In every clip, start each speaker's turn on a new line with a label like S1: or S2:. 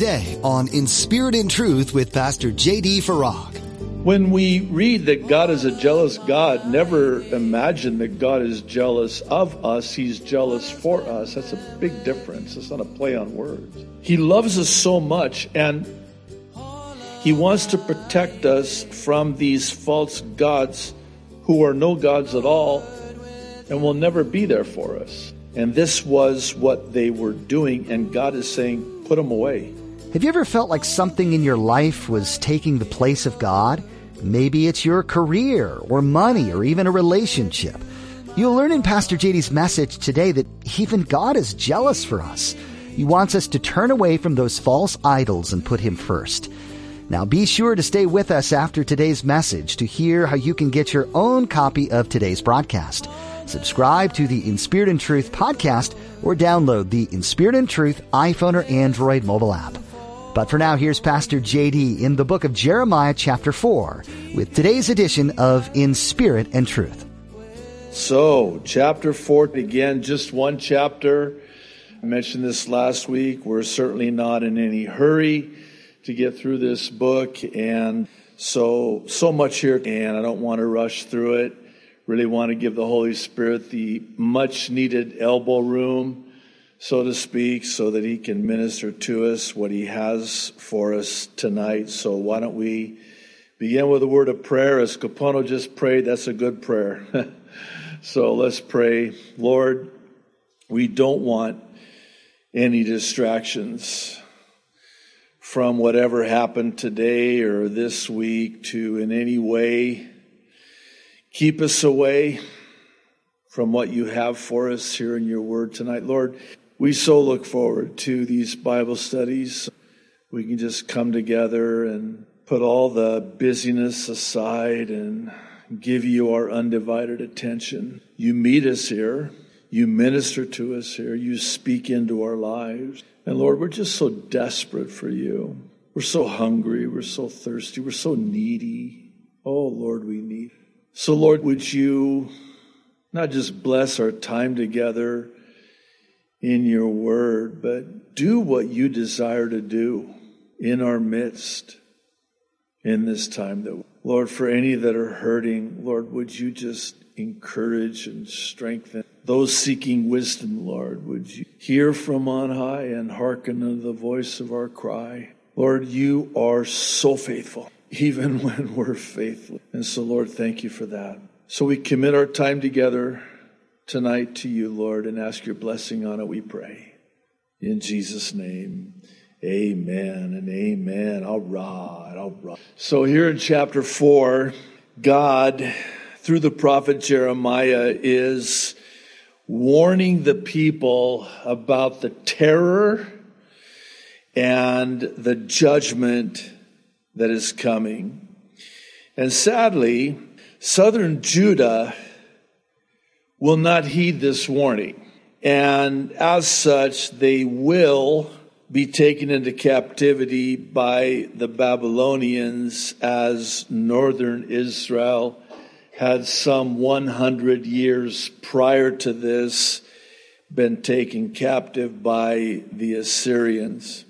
S1: today on In Spirit and Truth with Pastor J.D. Farag.
S2: When we read that God is a jealous God, never imagine that God is jealous of us. He's jealous for us. That's a big difference. It's not a play on words. He loves us so much and he wants to protect us from these false gods who are no gods at all and will never be there for us. And this was what they were doing, and God is saying, put them away.
S1: Have you ever felt like something in your life was taking the place of God? Maybe it's your career or money or even a relationship. You'll learn in Pastor JD's message today that even God is jealous for us. He wants us to turn away from those false idols and put Him first. Now be sure to stay with us after today's message to hear how you can get your own copy of today's broadcast. Subscribe to the In Spirit and Truth podcast or download the In Spirit and Truth iPhone or Android mobile app. But for now, here's Pastor JD in the book of Jeremiah, chapter 4, with today's edition of In Spirit and Truth.
S2: So, chapter 4 began just one chapter. I mentioned this last week. We're certainly not in any hurry to get through this book. And so, so much here, and I don't want to rush through it. Really want to give the Holy Spirit the much needed elbow room so to speak, so that he can minister to us what he has for us tonight. So why don't we begin with a word of prayer? As Capono just prayed, that's a good prayer. so let's pray. Lord, we don't want any distractions from whatever happened today or this week to in any way keep us away from what you have for us here in your word tonight. Lord, we so look forward to these Bible studies. We can just come together and put all the busyness aside and give you our undivided attention. You meet us here. You minister to us here. You speak into our lives. And Lord, we're just so desperate for you. We're so hungry. We're so thirsty. We're so needy. Oh, Lord, we need. So, Lord, would you not just bless our time together, in your word, but do what you desire to do in our midst in this time that Lord, for any that are hurting, Lord, would you just encourage and strengthen those seeking wisdom, Lord? Would you hear from on high and hearken to the voice of our cry? Lord, you are so faithful, even when we're faithful. And so, Lord, thank you for that. So we commit our time together tonight to you, Lord, and ask your blessing on it, we pray. In Jesus' name, amen and amen. All right, all right. So here in chapter 4, God, through the prophet Jeremiah, is warning the people about the terror and the judgment that is coming. And sadly, southern Judah will not heed this warning. And as such, they will be taken into captivity by the Babylonians as northern Israel had some 100 years prior to this been taken captive by the Assyrians.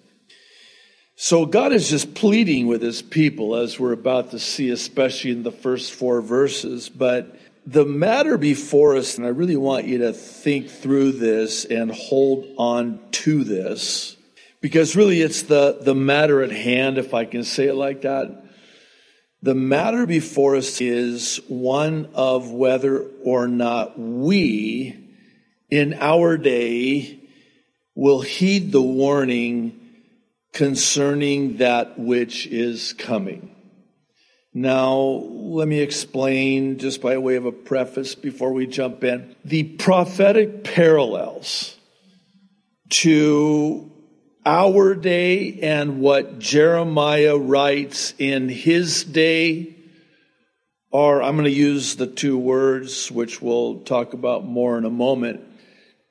S2: So God is just pleading with his people, as we're about to see, especially in the first four verses. But the matter before us, and I really want you to think through this and hold on to this, because really it's the, the matter at hand, if I can say it like that. The matter before us is one of whether or not we, in our day, will heed the warning concerning that which is coming. Now, let me explain just by way of a preface before we jump in. The prophetic parallels to our day and what Jeremiah writes in his day are, I'm going to use the two words, which we'll talk about more in a moment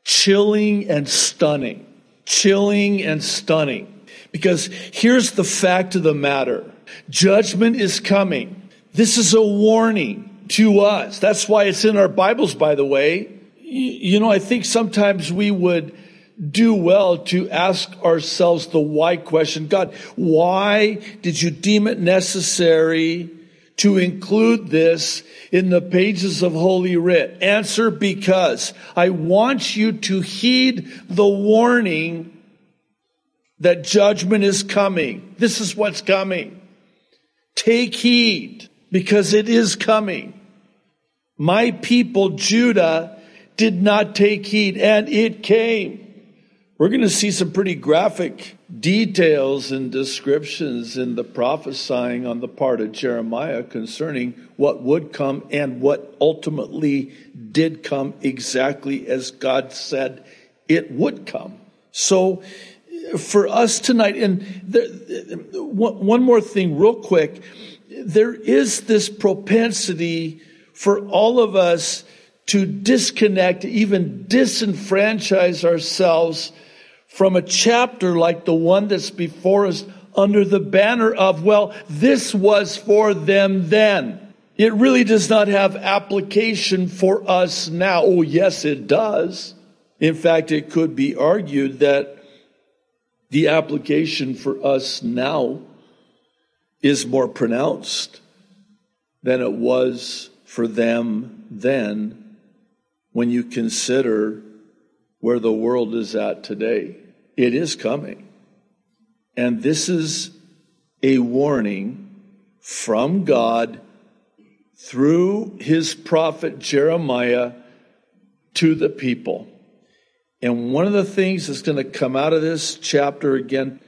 S2: chilling and stunning. Chilling and stunning. Because here's the fact of the matter Judgment is coming. This is a warning to us. That's why it's in our Bibles, by the way. You know, I think sometimes we would do well to ask ourselves the why question. God, why did you deem it necessary to include this in the pages of Holy Writ? Answer because I want you to heed the warning that judgment is coming. This is what's coming. Take heed because it is coming. My people, Judah, did not take heed and it came. We're going to see some pretty graphic details and descriptions in the prophesying on the part of Jeremiah concerning what would come and what ultimately did come exactly as God said it would come. So for us tonight, and one more thing real quick, there is this propensity for all of us to disconnect, even disenfranchise ourselves from a chapter like the one that's before us under the banner of, well, this was for them then. It really does not have application for us now. Oh, yes, it does. In fact, it could be argued that the application for us now is more pronounced than it was for them then when you consider where the world is at today. It is coming. And this is a warning from God through his prophet Jeremiah to the people. And one of the things that's going to come out of this chapter again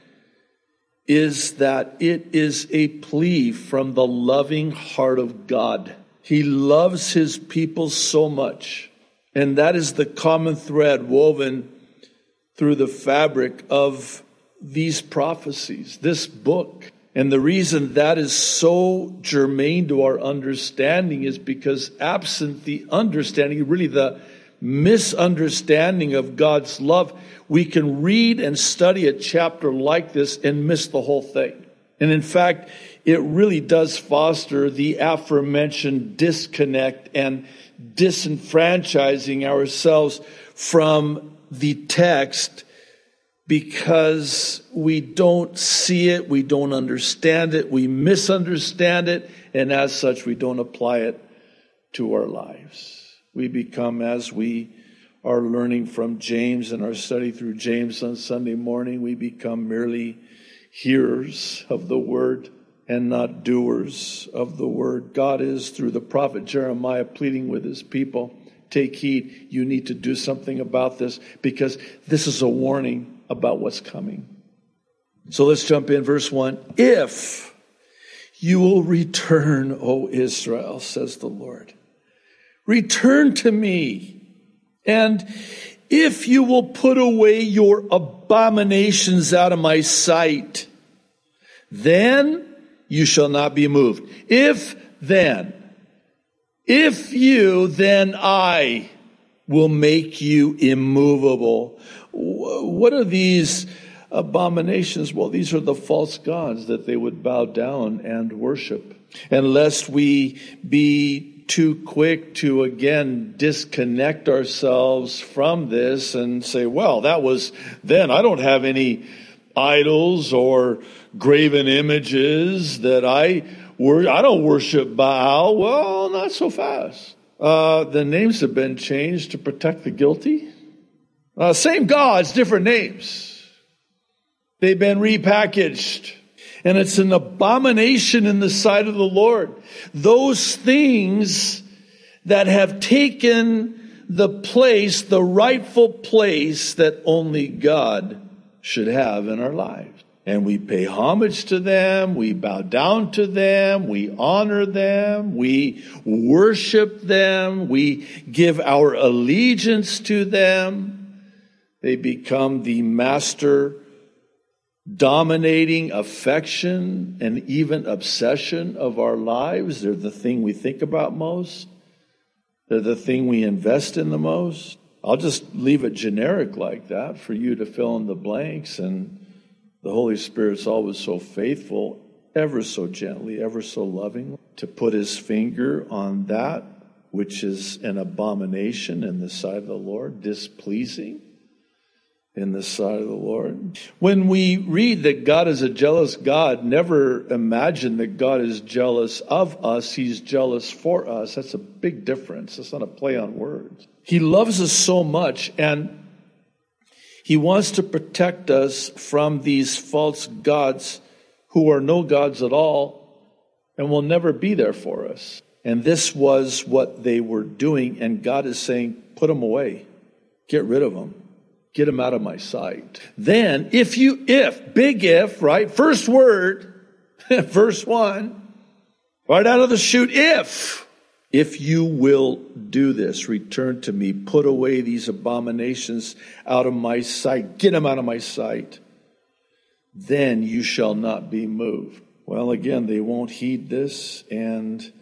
S2: is that it is a plea from the loving heart of God. He loves his people so much and that is the common thread woven through the fabric of these prophecies, this book. And the reason that is so germane to our understanding is because absent the understanding, really the misunderstanding of God's love, we can read and study a chapter like this and miss the whole thing. And in fact, it really does foster the aforementioned disconnect and disenfranchising ourselves from the text because we don't see it, we don't understand it, we misunderstand it, and as such, we don't apply it to our lives. We become, as we are learning from James and our study through James on Sunday morning, we become merely hearers of the word and not doers of the word. God is, through the prophet Jeremiah, pleading with his people take heed. You need to do something about this because this is a warning about what's coming. So let's jump in, verse 1. If you will return, O Israel, says the Lord, return to me. And if you will put away your abominations out of my sight, then you shall not be moved. If then, if you, then I will make you immovable. What are these abominations? Well, these are the false gods that they would bow down and worship. And lest we be too quick to again disconnect ourselves from this and say, well, that was then. I don't have any idols or graven images that I wor- I don't worship Baal. Well, not so fast. Uh, the names have been changed to protect the guilty. Uh, same gods, different names. They've been repackaged. And it's an abomination in the sight of the Lord. Those things that have taken the place, the rightful place that only God should have in our lives. And we pay homage to them, we bow down to them, we honor them, we worship them, we give our allegiance to them. They become the master dominating affection and even obsession of our lives. They're the thing we think about most. They're the thing we invest in the most. I'll just leave it generic like that for you to fill in the blanks. And the Holy Spirit's always so faithful, ever so gently, ever so loving, to put his finger on that which is an abomination in the sight of the Lord, displeasing. In the sight of the Lord. When we read that God is a jealous God, never imagine that God is jealous of us. He's jealous for us. That's a big difference. That's not a play on words. He loves us so much and he wants to protect us from these false gods who are no gods at all and will never be there for us. And this was what they were doing. And God is saying, put them away, get rid of them. Get them out of my sight. Then, if you, if, big if, right? First word, verse one, right out of the chute, if, if you will do this, return to me, put away these abominations out of my sight, get them out of my sight, then you shall not be moved. Well, again, they won't heed this, and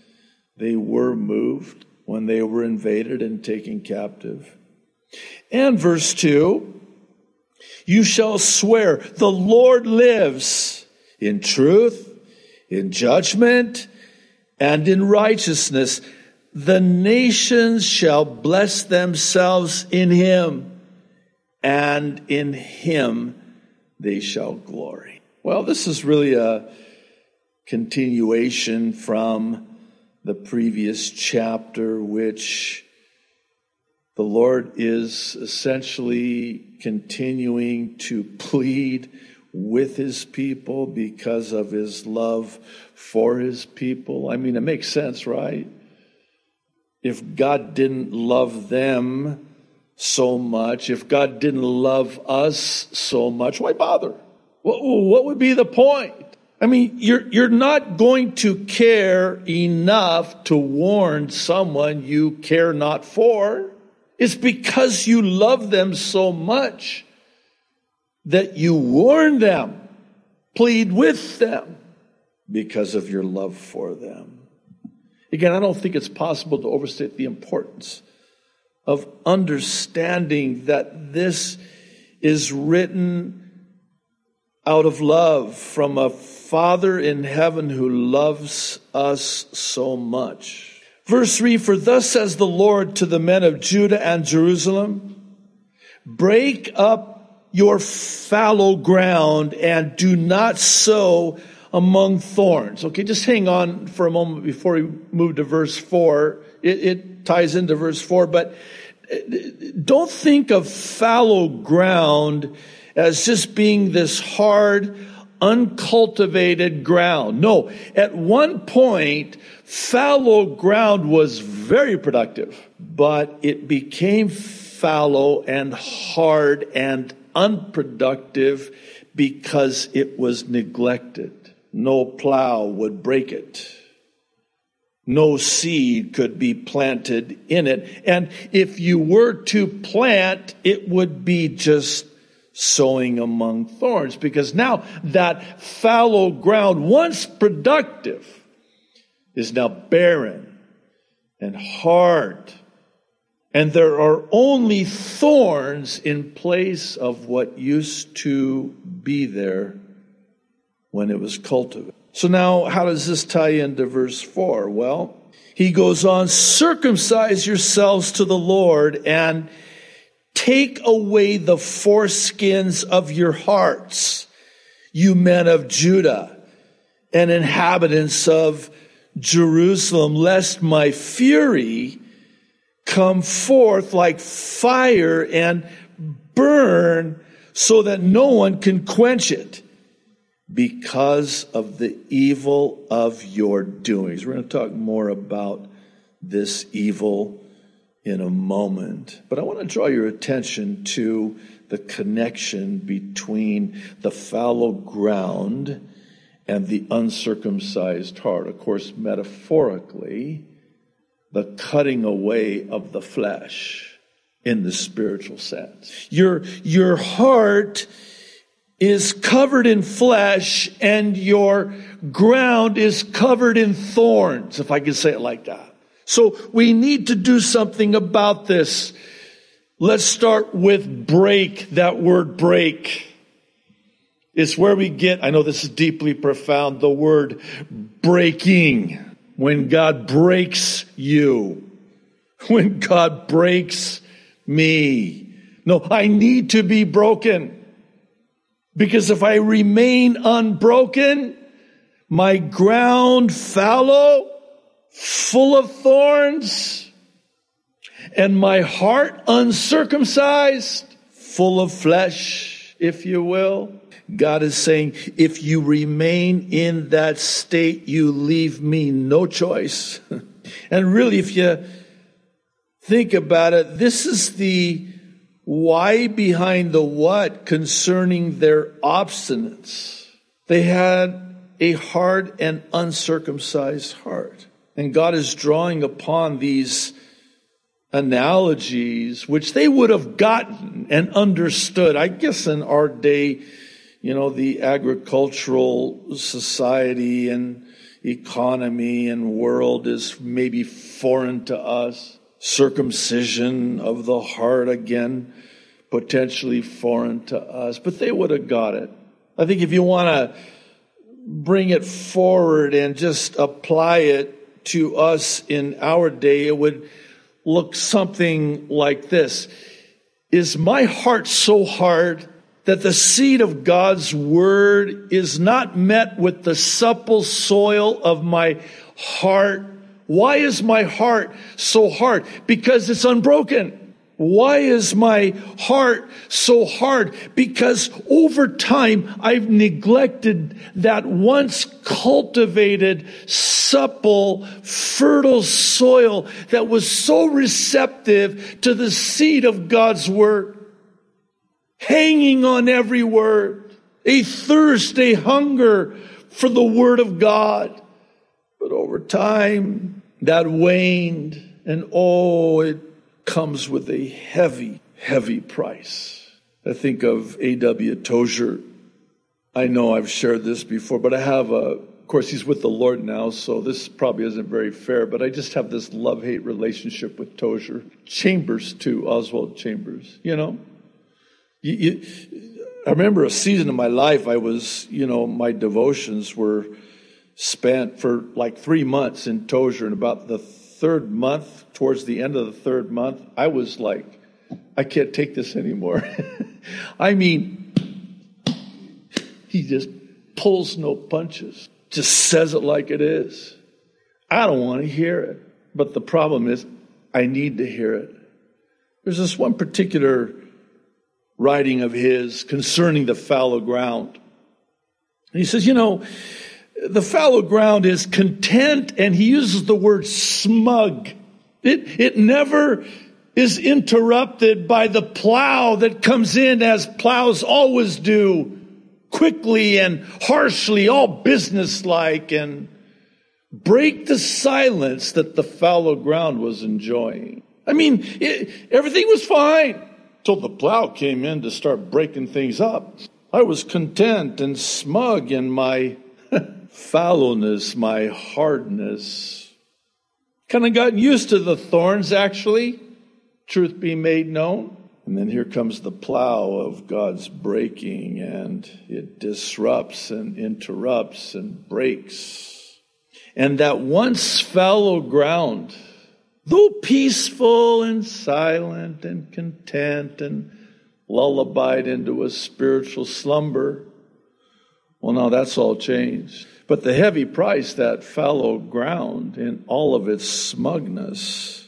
S2: they were moved when they were invaded and taken captive. And verse 2 You shall swear, the Lord lives in truth, in judgment, and in righteousness. The nations shall bless themselves in him, and in him they shall glory. Well, this is really a continuation from the previous chapter, which the Lord is essentially continuing to plead with his people because of his love for his people. I mean, it makes sense, right? If God didn't love them so much, if God didn't love us so much, why bother? What, would be the point? I mean, you're, you're not going to care enough to warn someone you care not for. It's because you love them so much that you warn them, plead with them because of your love for them. Again, I don't think it's possible to overstate the importance of understanding that this is written out of love from a Father in heaven who loves us so much. Verse 3 For thus says the Lord to the men of Judah and Jerusalem break up your fallow ground and do not sow among thorns. Okay, just hang on for a moment before we move to verse 4. It, it ties into verse 4, but uh, don't think of fallow ground as just being this hard, uncultivated ground. No, at one point, fallow ground was very productive, but it became fallow and hard and unproductive because it was neglected. No plow would break it. No seed could be planted in it. And if you were to plant, it would be just sowing among thorns because now that fallow ground, once productive, is now barren and hard. And there are only thorns in place of what used to be there when it was cultivated. So now, how does this tie into verse 4? Well, he goes on, circumcise yourselves to the Lord and Take away the foreskins of your hearts, you men of Judah and inhabitants of Jerusalem, lest my fury come forth like fire and burn so that no one can quench it because of the evil of your doings. We're going to talk more about this evil in a moment. But I want to draw your attention to the connection between the fallow ground and the uncircumcised heart. Of course, metaphorically, the cutting away of the flesh in the spiritual sense. Your, your heart is covered in flesh and your ground is covered in thorns, if I can say it like that. So we need to do something about this. Let's start with break, that word break. It's where we get, I know this is deeply profound, the word breaking. When God breaks you. When God breaks me. No, I need to be broken. Because if I remain unbroken, my ground fallow, full of thorns, and my heart uncircumcised, full of flesh, if you will. God is saying, if you remain in that state, you leave me no choice. and really, if you think about it, this is the why behind the what concerning their obstinance. They had a hard and uncircumcised heart. And God is drawing upon these analogies, which they would have gotten and understood. I guess in our day, you know, the agricultural society and economy and world is maybe foreign to us. Circumcision of the heart again, potentially foreign to us, but they would have got it. I think if you want to bring it forward and just apply it to us in our day, it would look something like this. Is my heart so hard that the seed of God's word is not met with the supple soil of my heart? Why is my heart so hard? Because it's unbroken. Why is my heart so hard? Because over time I've neglected that once cultivated, supple, fertile soil that was so receptive to the seed of God's word. Hanging on every word. A thirst, a hunger for the word of God. But over time that waned and oh, it comes with a heavy, heavy price. I think of A.W. Tozer. I know I've shared this before, but I have a, of course, he's with the Lord now, so this probably isn't very fair, but I just have this love hate relationship with Tozer. Chambers, too, Oswald Chambers, you know? You, you, I remember a season of my life, I was, you know, my devotions were spent for like three months in Tozer, and about the third month, towards the end of the third month, I was like, I can't take this anymore. I mean, he just pulls no punches, just says it like it is. I don't want to hear it. But the problem is, I need to hear it. There's this one particular writing of his concerning the fallow ground. he says, you know, the fallow ground is content and he uses the word smug. It, it never is interrupted by the plow that comes in as plows always do, quickly and harshly, all businesslike and break the silence that the fallow ground was enjoying. I mean, it, everything was fine till the plow came in to start breaking things up. I was content and smug in my fallowness, my hardness. Kind of gotten used to the thorns, actually, truth be made known. And then here comes the plow of God's breaking, and it disrupts and interrupts and breaks. And that once fallow ground, though peaceful and silent and content and lullabied into a spiritual slumber, well, now that's all changed. But the heavy price that fallow ground in all of its smugness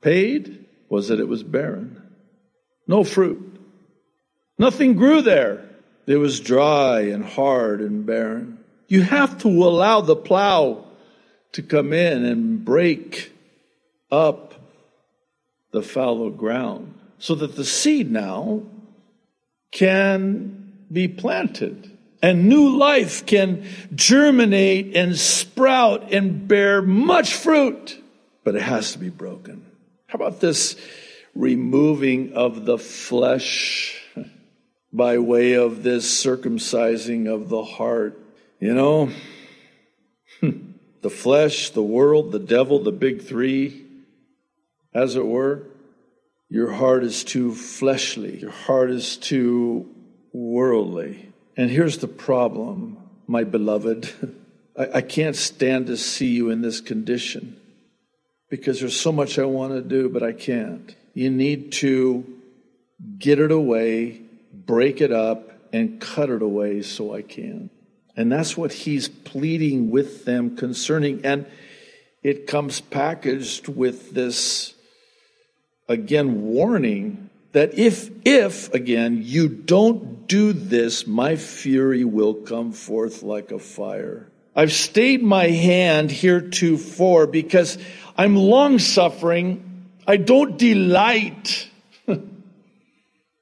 S2: paid was that it was barren. No fruit. Nothing grew there. It was dry and hard and barren. You have to allow the plow to come in and break up the fallow ground so that the seed now can be planted and new life can germinate and sprout and bear much fruit, but it has to be broken. How about this removing of the flesh by way of this circumcising of the heart? You know, the flesh, the world, the devil, the big three, as it were. Your heart is too fleshly. Your heart is too worldly. And here's the problem, my beloved. I, I can't stand to see you in this condition because there's so much I want to do, but I can't. You need to get it away, break it up, and cut it away so I can. And that's what he's pleading with them concerning. And it comes packaged with this, again, warning that if, if, again, you don't do this, my fury will come forth like a fire. I've stayed my hand heretofore because I'm long suffering. I don't delight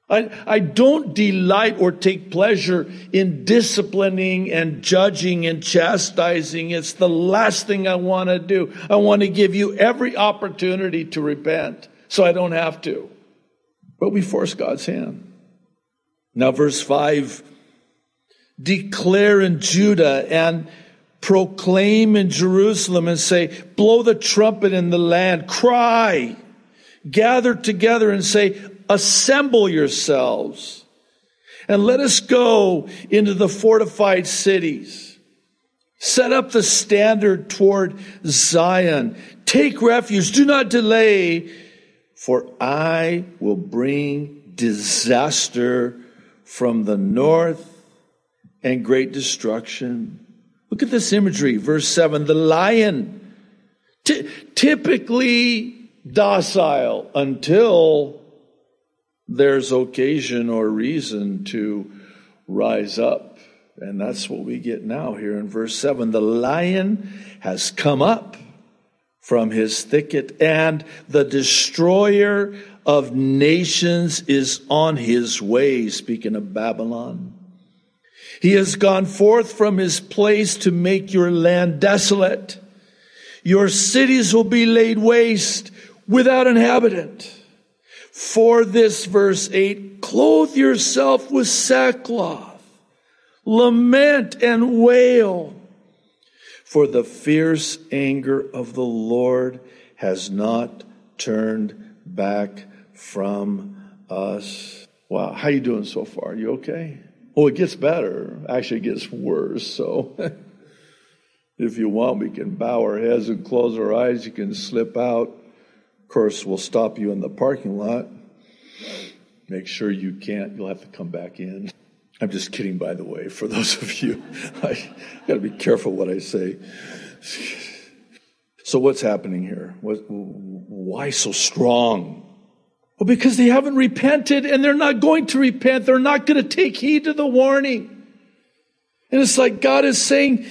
S2: I, I don't delight or take pleasure in disciplining and judging and chastising. It's the last thing I want to do. I want to give you every opportunity to repent so I don't have to. But we force God's hand. Now, verse 5 declare in Judah and proclaim in Jerusalem and say, blow the trumpet in the land, cry, gather together and say, assemble yourselves and let us go into the fortified cities. Set up the standard toward Zion. Take refuge. Do not delay, for I will bring disaster from the north and great destruction. Look at this imagery. Verse 7 the lion, t- typically docile until there's occasion or reason to rise up. And that's what we get now here in verse 7. The lion has come up from his thicket, and the destroyer of nations is on his way, speaking of Babylon. He has gone forth from his place to make your land desolate. Your cities will be laid waste without inhabitant. For this, verse 8, clothe yourself with sackcloth, lament and wail, for the fierce anger of the Lord has not turned back from us. Wow, how you doing so far? You okay? Oh, it gets better. Actually, it gets worse. So, if you want, we can bow our heads and close our eyes. You can slip out of course, we'll stop you in the parking lot. Make sure you can't, you'll have to come back in. I'm just kidding, by the way, for those of you. I got to be careful what I say. So, what's happening here? What, why so strong? Well, because they haven't repented and they're not going to repent. They're not going to take heed to the warning. And it's like God is saying,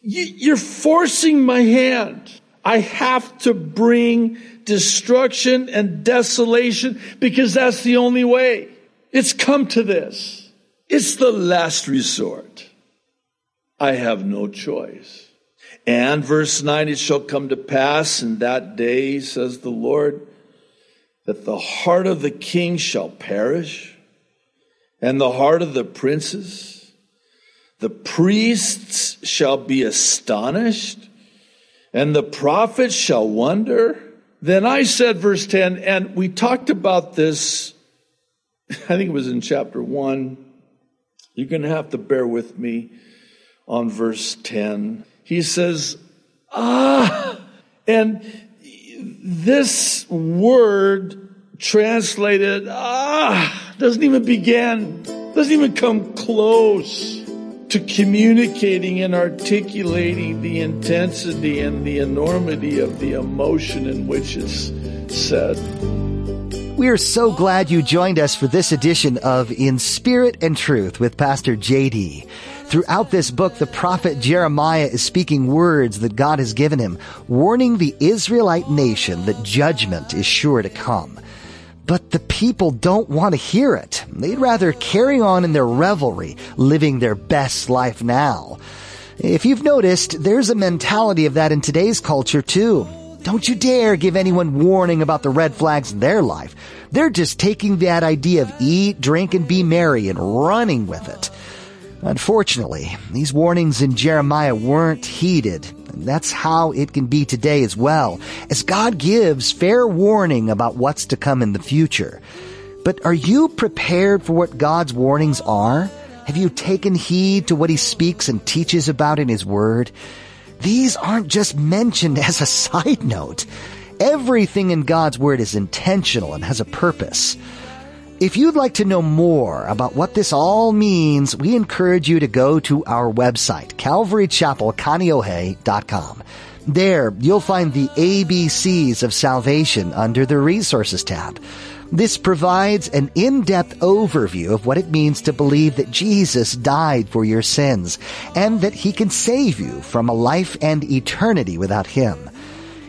S2: You're forcing my hand. I have to bring destruction and desolation because that's the only way. It's come to this. It's the last resort. I have no choice. And verse 9, it shall come to pass in that day, says the Lord, that the heart of the king shall perish, and the heart of the princes. The priests shall be astonished, and the prophets shall wonder. Then I said, verse 10, and we talked about this, I think it was in chapter 1. You're going to have to bear with me on verse 10. He says, ah, and this word translated, ah, doesn't even begin, doesn't even come close to communicating and articulating the intensity and the enormity of the emotion in which it's said.
S1: We are so glad you joined us for this edition of In Spirit and Truth with Pastor JD. Throughout this book, the prophet Jeremiah is speaking words that God has given him, warning the Israelite nation that judgment is sure to come. But the people don't want to hear it. They'd rather carry on in their revelry, living their best life now. If you've noticed, there's a mentality of that in today's culture too. Don't you dare give anyone warning about the red flags in their life. They're just taking that idea of eat, drink, and be merry and running with it. Unfortunately, these warnings in Jeremiah weren't heeded. And that's how it can be today as well, as God gives fair warning about what's to come in the future. But are you prepared for what God's warnings are? Have you taken heed to what he speaks and teaches about in his word? These aren't just mentioned as a side note. Everything in God's word is intentional and has a purpose. If you'd like to know more about what this all means, we encourage you to go to our website, calvarychapelkaneohe.com. There, you'll find the ABCs of salvation under the resources tab. This provides an in-depth overview of what it means to believe that Jesus died for your sins and that he can save you from a life and eternity without him.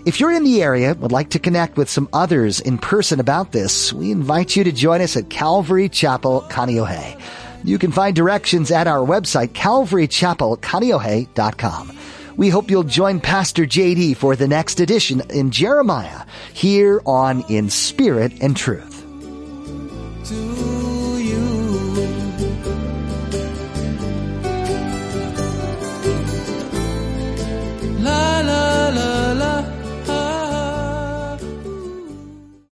S1: If you're in the area would like to connect with some others in person about this, we invite you to join us at Calvary Chapel, Kaneohe. You can find directions at our website, calvarychapelkaneohe.com. We hope you'll join Pastor JD for the next edition in Jeremiah here on In Spirit and Truth.